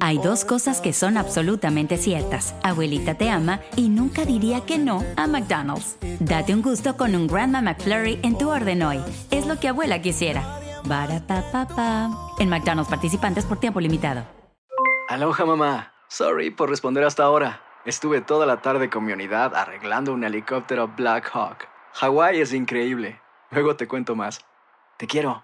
Hay dos cosas que son absolutamente ciertas. Abuelita te ama y nunca diría que no a McDonald's. Date un gusto con un Grandma McFlurry en tu orden hoy. Es lo que abuela quisiera. Barata En McDonald's participantes por tiempo limitado. Aloha mamá. Sorry por responder hasta ahora. Estuve toda la tarde con mi unidad arreglando un helicóptero Black Hawk. Hawái es increíble. Luego te cuento más. Te quiero.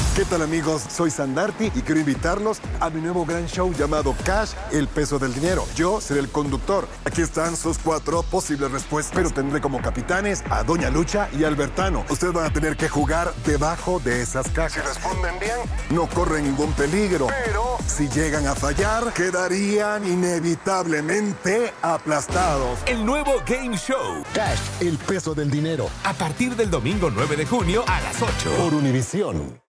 ¿Qué tal amigos? Soy Sandarti y quiero invitarlos a mi nuevo gran show llamado Cash, el peso del dinero. Yo seré el conductor. Aquí están sus cuatro posibles respuestas, pero tendré como capitanes a Doña Lucha y Albertano. Ustedes van a tener que jugar debajo de esas cajas. Si responden bien, no corren ningún peligro. Pero si llegan a fallar, quedarían inevitablemente aplastados. El nuevo Game Show. Cash, el peso del dinero. A partir del domingo 9 de junio a las 8. Por Univisión.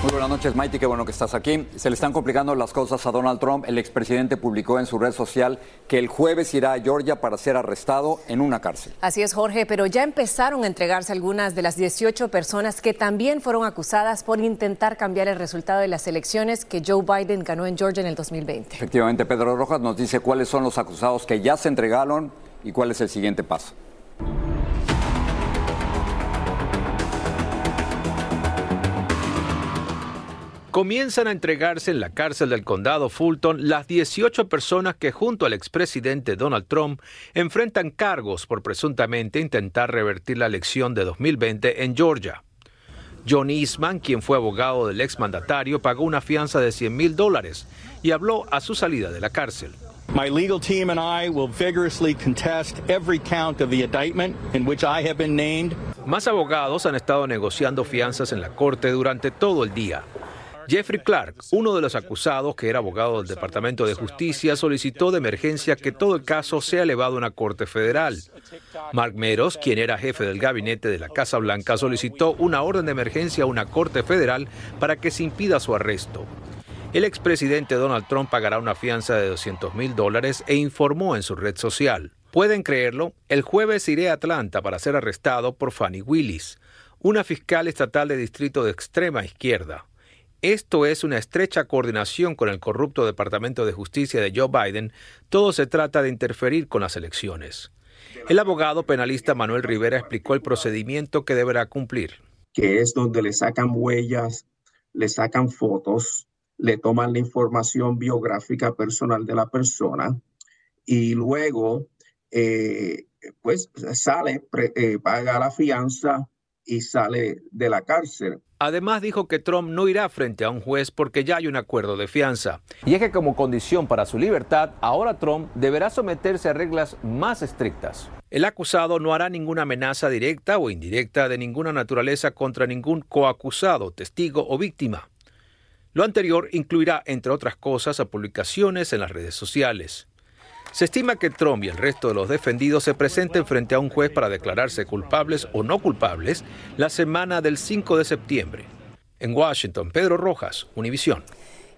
Muy buenas noches, Mighty. Qué bueno que estás aquí. Se le están complicando las cosas a Donald Trump. El expresidente publicó en su red social que el jueves irá a Georgia para ser arrestado en una cárcel. Así es, Jorge, pero ya empezaron a entregarse algunas de las 18 personas que también fueron acusadas por intentar cambiar el resultado de las elecciones que Joe Biden ganó en Georgia en el 2020. Efectivamente, Pedro Rojas nos dice cuáles son los acusados que ya se entregaron y cuál es el siguiente paso. Comienzan a entregarse en la cárcel del condado Fulton las 18 personas que junto al expresidente Donald Trump enfrentan cargos por presuntamente intentar revertir la elección de 2020 en Georgia. John Eastman, quien fue abogado del exmandatario, pagó una fianza de 100 mil dólares y habló a su salida de la cárcel. My legal team and I will vigorously contest every count of the indictment in which I have been named. Más abogados han estado negociando fianzas en la corte durante todo el día. Jeffrey Clark, uno de los acusados que era abogado del Departamento de Justicia, solicitó de emergencia que todo el caso sea elevado a una corte federal. Mark Meadows, quien era jefe del gabinete de la Casa Blanca, solicitó una orden de emergencia a una corte federal para que se impida su arresto. El expresidente Donald Trump pagará una fianza de 200 mil dólares e informó en su red social. Pueden creerlo, el jueves iré a Atlanta para ser arrestado por Fanny Willis, una fiscal estatal de distrito de extrema izquierda. Esto es una estrecha coordinación con el corrupto Departamento de Justicia de Joe Biden. Todo se trata de interferir con las elecciones. El abogado penalista Manuel Rivera explicó el procedimiento que deberá cumplir. Que es donde le sacan huellas, le sacan fotos, le toman la información biográfica personal de la persona y luego, eh, pues sale, eh, paga la fianza y sale de la cárcel. Además dijo que Trump no irá frente a un juez porque ya hay un acuerdo de fianza. Y es que como condición para su libertad, ahora Trump deberá someterse a reglas más estrictas. El acusado no hará ninguna amenaza directa o indirecta de ninguna naturaleza contra ningún coacusado, testigo o víctima. Lo anterior incluirá, entre otras cosas, a publicaciones en las redes sociales. Se estima que Trump y el resto de los defendidos se presenten frente a un juez para declararse culpables o no culpables la semana del 5 de septiembre. En Washington, Pedro Rojas, Univisión.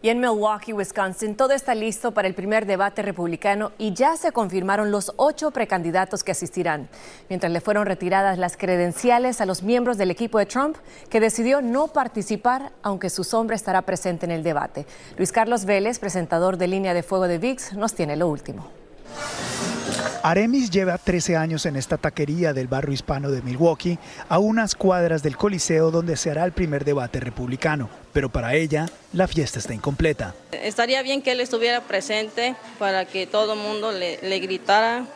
Y en Milwaukee, Wisconsin, todo está listo para el primer debate republicano y ya se confirmaron los ocho precandidatos que asistirán, mientras le fueron retiradas las credenciales a los miembros del equipo de Trump, que decidió no participar, aunque su sombra estará presente en el debate. Luis Carlos Vélez, presentador de Línea de Fuego de VIX, nos tiene lo último. Aremis lleva 13 años en esta taquería del barrio hispano de Milwaukee, a unas cuadras del Coliseo donde se hará el primer debate republicano. Pero para ella, la fiesta está incompleta. Estaría bien que él estuviera presente para que todo el mundo le, le gritara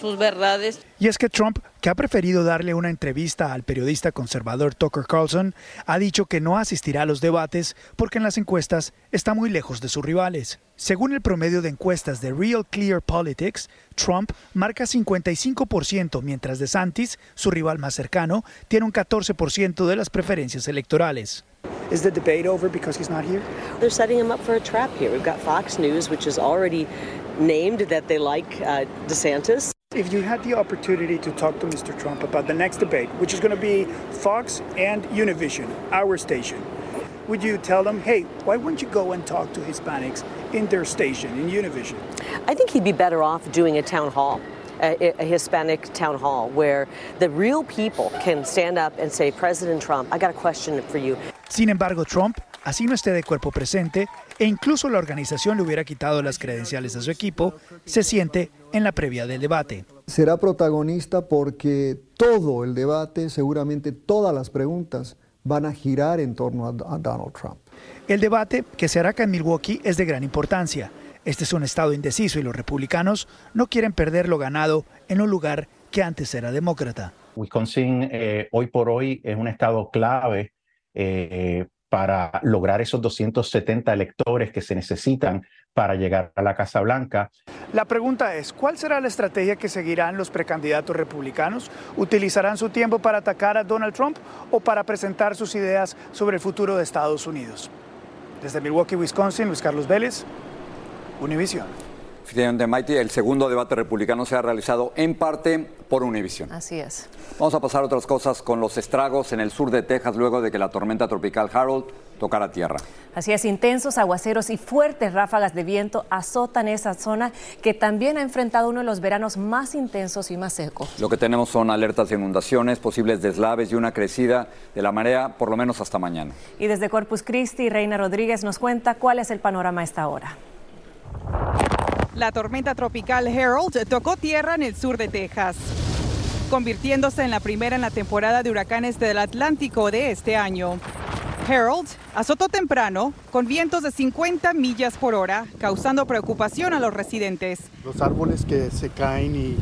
sus verdades. Y es que Trump, que ha preferido darle una entrevista al periodista conservador Tucker Carlson, ha dicho que no asistirá a los debates porque en las encuestas está muy lejos de sus rivales. Según el promedio de encuestas de Real Clear Politics, Trump marca 55%, mientras DeSantis, su rival más cercano, tiene un 14% de las preferencias electorales. Is the debate over because he's not here? They're setting him up for a trap here. We've got Fox News, which has already named that they like uh, DeSantis. If you had the opportunity to talk to Mr. Trump about the next debate, which is going to be Fox and Univision, our station, would you tell them, hey, why wouldn't you go and talk to Hispanics in their station, in Univision? I think he'd be better off doing a town hall. A, a, Hispanic town hall where the real people can stand up and say, President Trump, I got a question for you. Sin embargo, Trump, así no esté de cuerpo presente, e incluso la organización le hubiera quitado las credenciales a su equipo, se siente en la previa del debate. Será protagonista porque todo el debate, seguramente todas las preguntas, van a girar en torno a, a Donald Trump. El debate que se hará acá en Milwaukee es de gran importancia. Este es un estado indeciso y los republicanos no quieren perder lo ganado en un lugar que antes era demócrata. Wisconsin eh, hoy por hoy es un estado clave eh, para lograr esos 270 electores que se necesitan para llegar a la Casa Blanca. La pregunta es, ¿cuál será la estrategia que seguirán los precandidatos republicanos? ¿Utilizarán su tiempo para atacar a Donald Trump o para presentar sus ideas sobre el futuro de Estados Unidos? Desde Milwaukee, Wisconsin, Luis Carlos Vélez, Univision. Efectivamente, Maite, el segundo debate republicano se ha realizado en parte por Univision. Así es. Vamos a pasar a otras cosas con los estragos en el sur de Texas luego de que la tormenta tropical Harold tocara tierra. Así es, intensos aguaceros y fuertes ráfagas de viento azotan esa zona que también ha enfrentado uno de los veranos más intensos y más secos. Lo que tenemos son alertas de inundaciones, posibles deslaves y una crecida de la marea por lo menos hasta mañana. Y desde Corpus Christi, Reina Rodríguez nos cuenta cuál es el panorama a esta hora. La tormenta tropical Harold tocó tierra en el sur de Texas, convirtiéndose en la primera en la temporada de huracanes del Atlántico de este año. Harold azotó temprano con vientos de 50 millas por hora, causando preocupación a los residentes. Los árboles que se caen y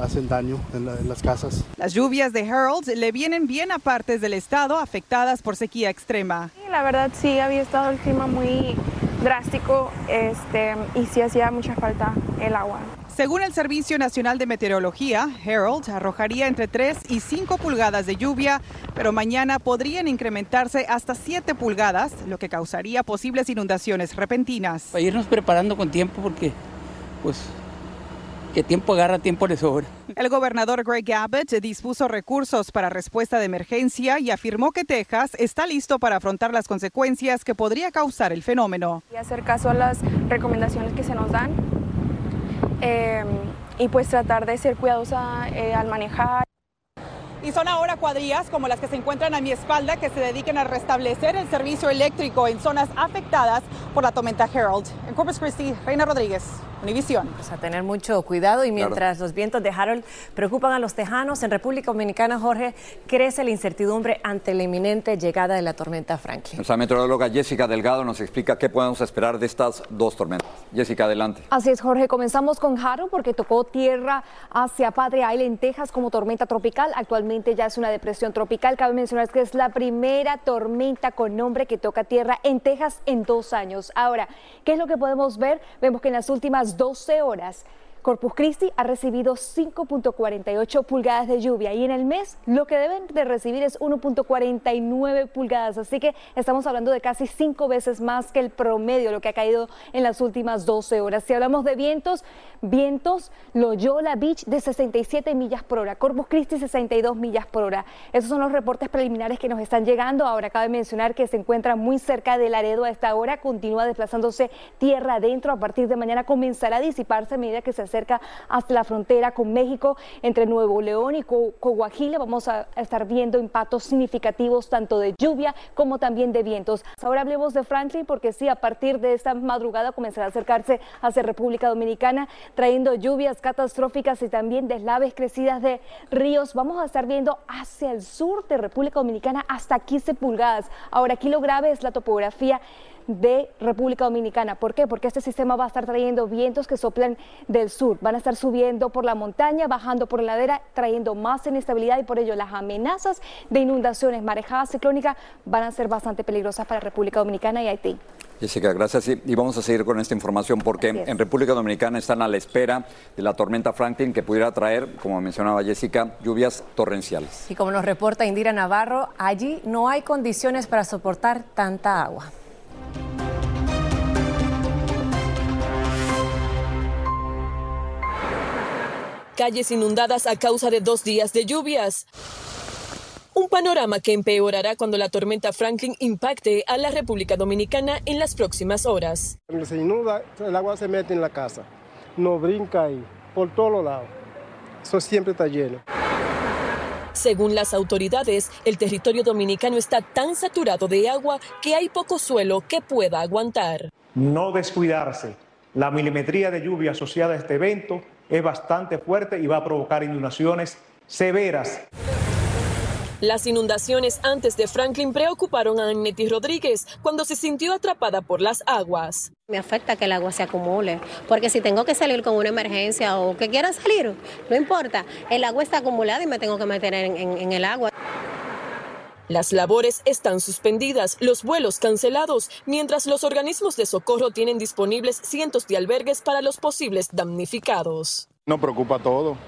hacen daño en, la, en, las casas. Las lluvias de Harold le vienen bien a partes del estado afectadas por sequía extrema. Sí, la verdad sí había estado el clima muy drástico este, y sí hacía mucha falta el agua. Según el Servicio Nacional de Meteorología, Harold arrojaría entre 3 y 5 pulgadas de lluvia, pero mañana podrían incrementarse hasta 7 pulgadas, lo que causaría posibles inundaciones repentinas. Para irnos preparando con tiempo porque pues que tiempo agarra, tiempo le sobra. El gobernador Greg Abbott dispuso recursos para respuesta de emergencia y afirmó que Texas está listo para afrontar las consecuencias que podría causar el fenómeno. Y hacer caso a las recomendaciones que se nos dan eh, y pues tratar de ser cuidadosa eh, al manejar. Y son ahora cuadrillas como las que se encuentran a mi espalda que se dedican a restablecer el servicio eléctrico en zonas afectadas por la tormenta Harold. En Corpus Christi, Reina Rodríguez, Univisión. Pues a tener mucho cuidado y mientras claro. los vientos de Harold preocupan a los tejanos, en República Dominicana, Jorge, crece la incertidumbre ante la inminente llegada de la tormenta Franklin. Nuestra meteoróloga Jessica Delgado nos explica qué podemos esperar de estas dos tormentas. Jessica, adelante. Así es, Jorge. Comenzamos con Harold porque tocó tierra hacia Padre Island, en Texas, como tormenta tropical. Actualmente ya es una depresión tropical. Cabe mencionar que es la primera tormenta con nombre que toca tierra en Texas en dos años. Ahora, ¿qué es lo que podemos ver? Vemos que en las últimas 12 horas Corpus Christi ha recibido 5.48 pulgadas de lluvia y en el mes lo que deben de recibir es 1.49 pulgadas. Así que estamos hablando de casi cinco veces más que el promedio, lo que ha caído en las últimas 12 horas. Si hablamos de vientos, vientos Loyola Beach de 67 millas por hora, Corpus Christi 62 millas por hora. Esos son los reportes preliminares que nos están llegando. Ahora cabe mencionar que se encuentra muy cerca de Laredo a esta hora, continúa desplazándose tierra adentro. A partir de mañana comenzará a disiparse a medida que se acerca hasta la frontera con México entre Nuevo León y Coahuila. Vamos a estar viendo impactos significativos tanto de lluvia como también de vientos. Ahora hablemos de Franklin porque sí, a partir de esta madrugada comenzará a acercarse hacia República Dominicana trayendo lluvias catastróficas y también deslaves crecidas de ríos. Vamos a estar viendo hacia el sur de República Dominicana hasta 15 pulgadas. Ahora aquí lo grave es la topografía de República Dominicana. ¿Por qué? Porque este sistema va a estar trayendo vientos que soplan del sur. Van a estar subiendo por la montaña, bajando por la ladera, trayendo más inestabilidad y por ello las amenazas de inundaciones, marejadas ciclónicas van a ser bastante peligrosas para República Dominicana y Haití. Jessica, gracias. Y vamos a seguir con esta información porque en República Dominicana están a la espera de la tormenta Franklin que pudiera traer, como mencionaba Jessica, lluvias torrenciales. Y como nos reporta Indira Navarro, allí no hay condiciones para soportar tanta agua. Calles inundadas a causa de dos días de lluvias. Un panorama que empeorará cuando la tormenta Franklin impacte a la República Dominicana en las próximas horas. Cuando se inunda, el agua se mete en la casa, no brinca ahí, por todos lados. Eso siempre está lleno. Según las autoridades, el territorio dominicano está tan saturado de agua que hay poco suelo que pueda aguantar. No descuidarse. La milimetría de lluvia asociada a este evento es bastante fuerte y va a provocar inundaciones severas. Las inundaciones antes de Franklin preocuparon a Annette Rodríguez cuando se sintió atrapada por las aguas. Me afecta que el agua se acumule, porque si tengo que salir con una emergencia o que quiera salir, no importa, el agua está acumulada y me tengo que meter en, en, en el agua. Las labores están suspendidas, los vuelos cancelados, mientras los organismos de socorro tienen disponibles cientos de albergues para los posibles damnificados. Nos preocupa todo,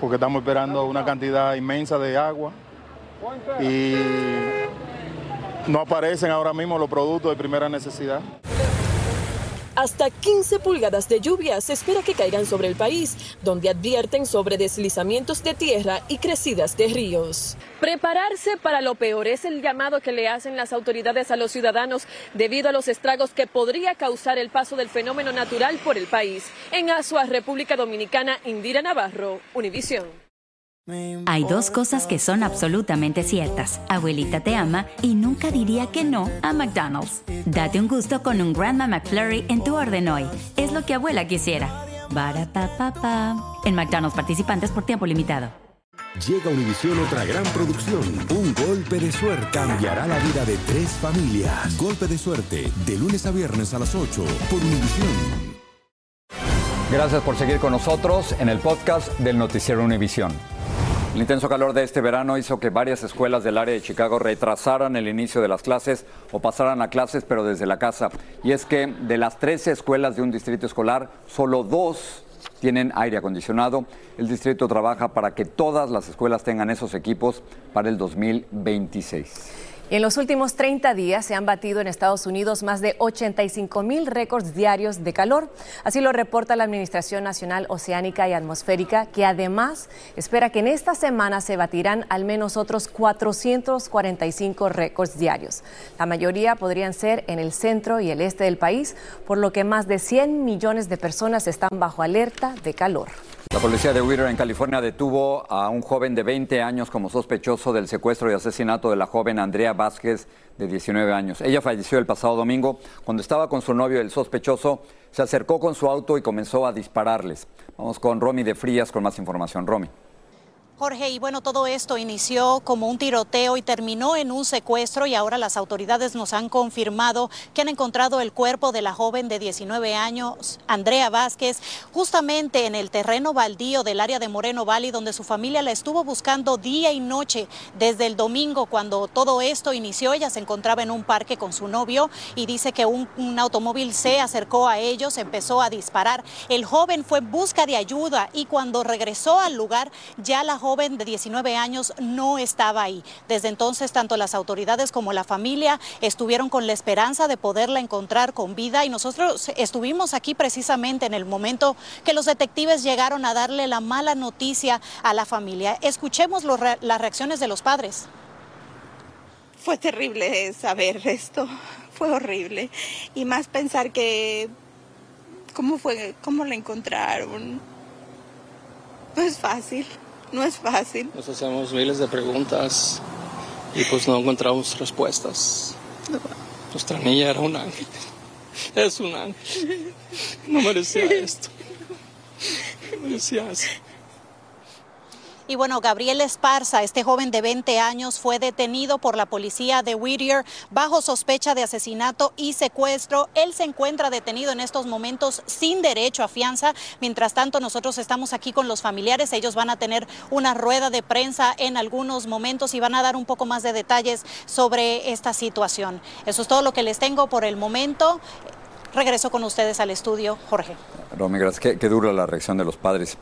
porque estamos esperando una cantidad inmensa de agua y no aparecen ahora mismo los productos de primera necesidad. Hasta 15 pulgadas de lluvia se espera que caigan sobre el país, donde advierten sobre deslizamientos de tierra y crecidas de ríos. Prepararse para lo peor es el llamado que le hacen las autoridades a los ciudadanos debido a los estragos que podría causar el paso del fenómeno natural por el país. En Asua, República Dominicana, Indira Navarro, Univisión. Hay dos cosas que son absolutamente ciertas. Abuelita te ama y nunca diría que no a McDonald's. Date un gusto con un Grandma McFlurry en tu orden hoy. Es lo que abuela quisiera. Barapapapa. En McDonald's participantes por tiempo limitado. Llega a Univisión otra gran producción. Un golpe de suerte cambiará la vida de tres familias. Golpe de suerte, de lunes a viernes a las 8 por Univisión. Gracias por seguir con nosotros en el podcast del Noticiero Univisión. El intenso calor de este verano hizo que varias escuelas del área de Chicago retrasaran el inicio de las clases o pasaran a clases pero desde la casa. Y es que de las 13 escuelas de un distrito escolar, solo dos tienen aire acondicionado. El distrito trabaja para que todas las escuelas tengan esos equipos para el 2026. En los últimos 30 días se han batido en Estados Unidos más de 85 mil récords diarios de calor. Así lo reporta la Administración Nacional Oceánica y Atmosférica, que además espera que en esta semana se batirán al menos otros 445 récords diarios. La mayoría podrían ser en el centro y el este del país, por lo que más de 100 millones de personas están bajo alerta de calor. La policía de Whittier en California detuvo a un joven de 20 años como sospechoso del secuestro y asesinato de la joven Andrea Vázquez de 19 años. Ella falleció el pasado domingo. Cuando estaba con su novio, el sospechoso se acercó con su auto y comenzó a dispararles. Vamos con Romy de Frías con más información. Romy. Jorge, y bueno, todo esto inició como un tiroteo y terminó en un secuestro y ahora las autoridades nos han confirmado que han encontrado el cuerpo de la joven de 19 años, Andrea Vázquez, justamente en el terreno baldío del área de Moreno Valley, donde su familia la estuvo buscando día y noche desde el domingo cuando todo esto inició. Ella se encontraba en un parque con su novio y dice que un, automóvil se acercó a ellos, empezó a disparar. El joven fue en busca de ayuda y cuando regresó al lugar ya la joven de 19 años no estaba ahí. Desde entonces, tanto las autoridades como la familia estuvieron con la esperanza de poderla encontrar con vida y nosotros estuvimos aquí precisamente en el momento que los detectives llegaron a darle la mala noticia a la familia. Escuchemos las reacciones de los padres. Fue terrible saber esto, fue horrible. Y más pensar que, ¿cómo fue, cómo la encontraron? No es fácil no es fácil. Nos hacemos miles de preguntas y pues no encontramos respuestas. Nuestra niña era un ángel. Es un ángel. No merecía esto. No merecía eso. Y bueno, Gabriel Esparza, este joven de 20 años, fue detenido por la policía de Whittier bajo sospecha de asesinato y secuestro. Él se encuentra detenido en estos momentos sin derecho a fianza. Mientras tanto, nosotros estamos aquí con los familiares. Ellos van a tener una rueda de prensa en algunos momentos y van a dar un poco más de detalles sobre esta situación. Eso es todo lo que les tengo por el momento. Regreso con ustedes al estudio, Jorge. Romy, gracias. Qué, qué, dura la reacción de los padres.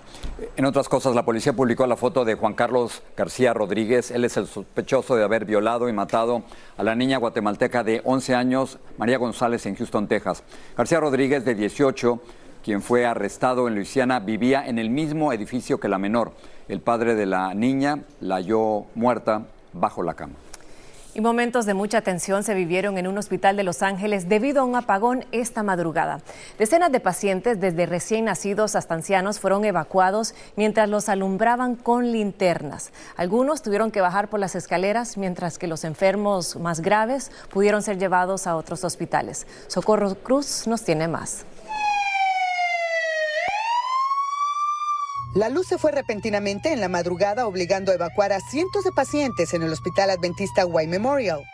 En otras cosas, la policía publicó la foto de Juan Carlos García Rodríguez. Él es el sospechoso de haber violado y matado a la niña guatemalteca de 11 años, María González, en Houston, Texas. García Rodríguez, de 18, quien fue arrestado en Luisiana, vivía en el mismo edificio que la menor. El padre de la niña la halló muerta bajo la cama. Y momentos de mucha tensión se vivieron en un hospital de Los Ángeles debido a un apagón esta madrugada. Decenas de pacientes, desde recién nacidos hasta ancianos, fueron evacuados mientras los alumbraban con linternas. Algunos tuvieron que bajar por las escaleras, mientras que los enfermos más graves pudieron ser llevados a otros hospitales. Socorro Cruz nos tiene más. La luz se fue repentinamente en la madrugada, obligando a evacuar a cientos de pacientes en el Hospital Adventista White White Memorial.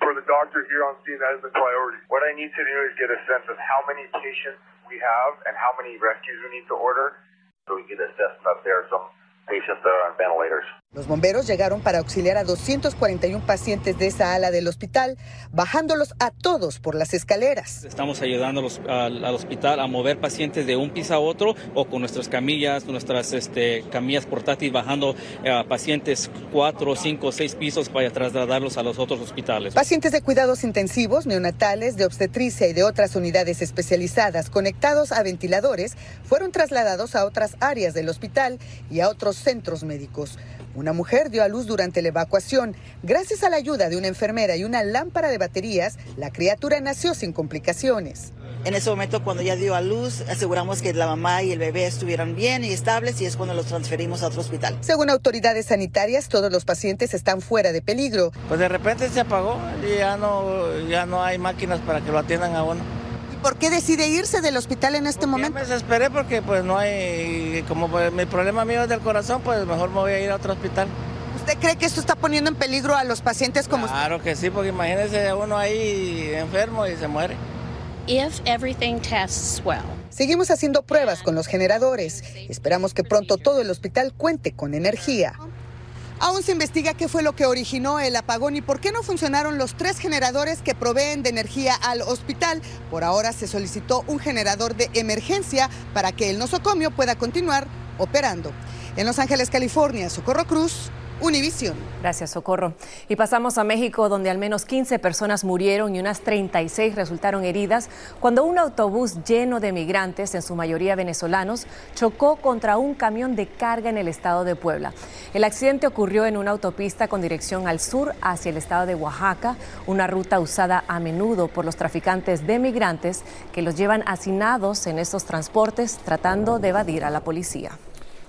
For the doctor here on scene, that is the priority. What I need to do is get a sense of how many patients we have and how many rescues we need to order so we can assess if there some patients that are on ventilators. Los bomberos llegaron para auxiliar a 241 pacientes de esa ala del hospital, bajándolos a todos por las escaleras. Estamos ayudando al, al, hospital a mover pacientes de un piso a otro o con nuestras camillas, nuestras este, camillas portátiles, bajando a pacientes cuatro, cinco, seis pisos para trasladarlos a los otros hospitales. Pacientes de cuidados intensivos, neonatales, de obstetricia y de otras unidades especializadas conectados a ventiladores fueron trasladados a otras áreas del hospital y a otros centros médicos. Una mujer dio a luz durante la evacuación. Gracias a la ayuda de una enfermera y una lámpara de baterías, la criatura nació sin complicaciones. En ese momento, cuando ella dio a luz, aseguramos que la mamá y el bebé estuvieran bien y estables y es cuando los transferimos a otro hospital. Según autoridades sanitarias, todos los pacientes están fuera de peligro. Pues de repente se apagó y ya no, ya no hay máquinas para que lo atiendan a uno. ¿Por qué decide irse del hospital en este momento? Me desesperé porque pues no hay, como pues, mi problema mío es del corazón, pues mejor me voy a ir a otro hospital. ¿Usted cree que esto está poniendo en peligro a los pacientes como Claro que sí, porque imagínese uno ahí enfermo y se muere. If everything tests well. Seguimos haciendo pruebas con los generadores. Esperamos que pronto todo el hospital cuente con energía. Aún se investiga qué fue lo que originó el apagón y por qué no funcionaron los tres generadores que proveen de energía al hospital. Por ahora se solicitó un generador de emergencia para que el nosocomio pueda continuar operando. En Los Ángeles, California, Socorro Cruz, Univisión. Gracias, Socorro. Y pasamos a México, donde al menos 15 personas murieron y unas 36 resultaron heridas cuando un autobús lleno de migrantes, en su mayoría venezolanos, chocó contra un camión de carga en el estado de Puebla. El accidente ocurrió en una autopista con dirección al sur hacia el estado de Oaxaca, una ruta usada a menudo por los traficantes de migrantes que los llevan hacinados en estos transportes tratando de evadir a la policía.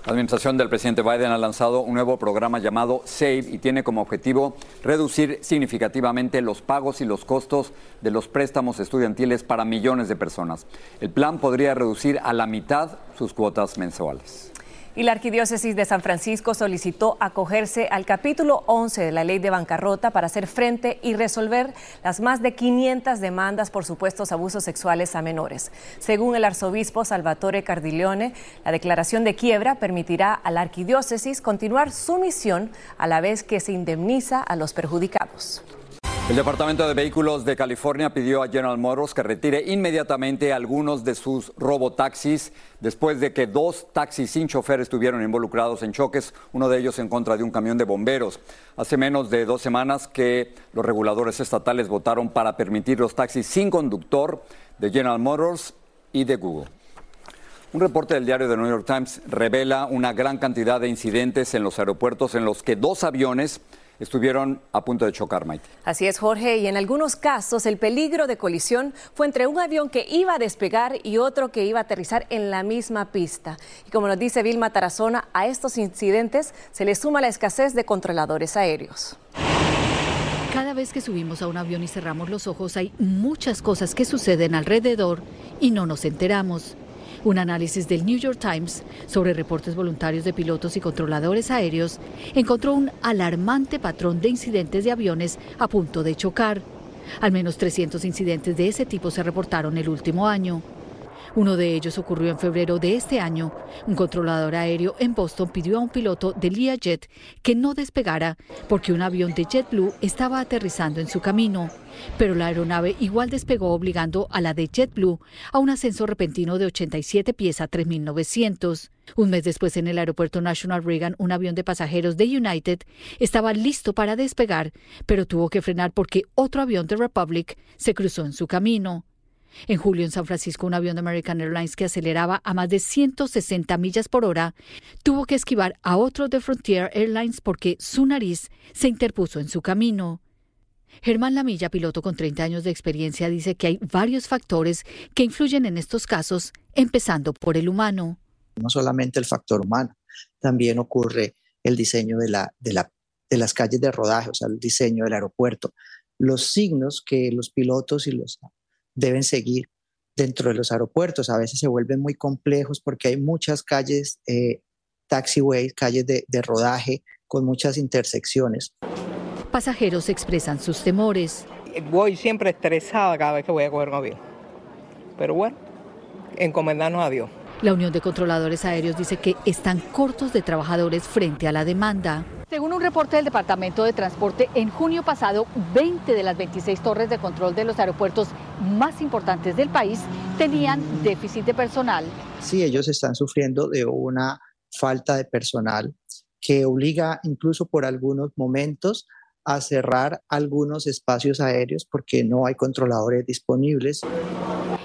La administración del presidente Biden ha lanzado un nuevo programa llamado SAVE y tiene como objetivo reducir significativamente los pagos y los costos de los préstamos estudiantiles para millones de personas. El plan podría reducir a la mitad sus cuotas mensuales. Y la Arquidiócesis de San Francisco solicitó acogerse al capítulo 11 de la ley de bancarrota para hacer frente y resolver las más de 500 demandas por supuestos abusos sexuales a menores. Según el arzobispo Salvatore Cardileone, la declaración de quiebra permitirá a la Arquidiócesis continuar su misión a la vez que se indemniza a los perjudicados. El Departamento de Vehículos de California pidió a General Motors que retire inmediatamente algunos de sus robotaxis después de que dos taxis sin chofer estuvieron involucrados en choques, uno de ellos en contra de un camión de bomberos. Hace menos de dos semanas que los reguladores estatales votaron para permitir los taxis sin conductor de General Motors y de Google. Un reporte del diario The New York Times revela una gran cantidad de incidentes en los aeropuertos en los que dos aviones estuvieron a punto de chocar, Maite. Así es, Jorge, y en algunos casos el peligro de colisión fue entre un avión que iba a despegar y otro que iba a aterrizar en la misma pista. Y como nos dice Vilma Tarazona, a estos incidentes se le suma la escasez de controladores aéreos. Cada vez que subimos a un avión y cerramos los ojos hay muchas cosas que suceden alrededor y no nos enteramos. Un análisis del New York Times sobre reportes voluntarios de pilotos y controladores aéreos encontró un alarmante patrón de incidentes de aviones a punto de chocar. Al menos 300 incidentes de ese tipo se reportaron el último año. Uno de ellos ocurrió en febrero de este año. Un controlador aéreo en Boston pidió a un piloto de Learjet que no despegara porque un avión de JetBlue estaba aterrizando en su camino. Pero la aeronave igual despegó obligando a la de JetBlue a un ascenso repentino de 87 pies a 3.900. Un mes después en el aeropuerto National Reagan, un avión de pasajeros de United estaba listo para despegar, pero tuvo que frenar porque otro avión de Republic se cruzó en su camino. En julio en San Francisco, un avión de American Airlines que aceleraba a más de 160 millas por hora tuvo que esquivar a otro de Frontier Airlines porque su nariz se interpuso en su camino. Germán Lamilla, piloto con 30 años de experiencia, dice que hay varios factores que influyen en estos casos, empezando por el humano. No solamente el factor humano, también ocurre el diseño de, de las calles de rodaje, o sea, el diseño del aeropuerto, los signos que los pilotos y los deben seguir dentro de los aeropuertos. A veces se vuelven muy complejos porque hay muchas calles, eh, taxiways, calles de, de rodaje con muchas intersecciones. Pasajeros expresan sus temores. Voy siempre estresada cada vez que voy a coger un avión. Pero bueno, encomendarnos a Dios. La Unión de Controladores Aéreos dice que están cortos de trabajadores frente a la demanda. Según un reporte del Departamento de Transporte, en junio pasado, 20 de las 26 torres de control de los aeropuertos más importantes del país tenían déficit de personal. Sí, ellos están sufriendo de una falta de personal que obliga incluso por algunos momentos a cerrar algunos espacios aéreos porque no hay controladores disponibles.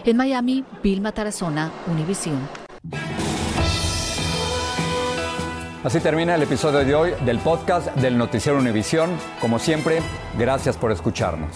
En Miami, Vilma Tarazona, Univision. Así termina el episodio de hoy del podcast del Noticiero Univisión. Como siempre, gracias por escucharnos.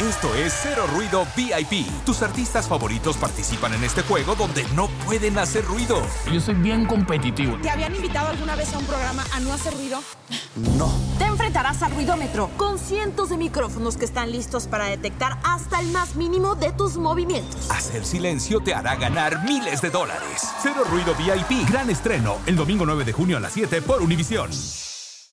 Esto es Cero Ruido VIP. Tus artistas favoritos participan en este juego donde no pueden hacer ruido. Yo soy bien competitivo. ¿Te habían invitado alguna vez a un programa a no hacer ruido? No. Te enfrentarás al ruidómetro con cientos de micrófonos que están listos para detectar hasta el más mínimo de tus movimientos. Hacer silencio te hará ganar miles de dólares. Cero Ruido VIP. Gran estreno el domingo 9 de junio a las 7 por Univisión.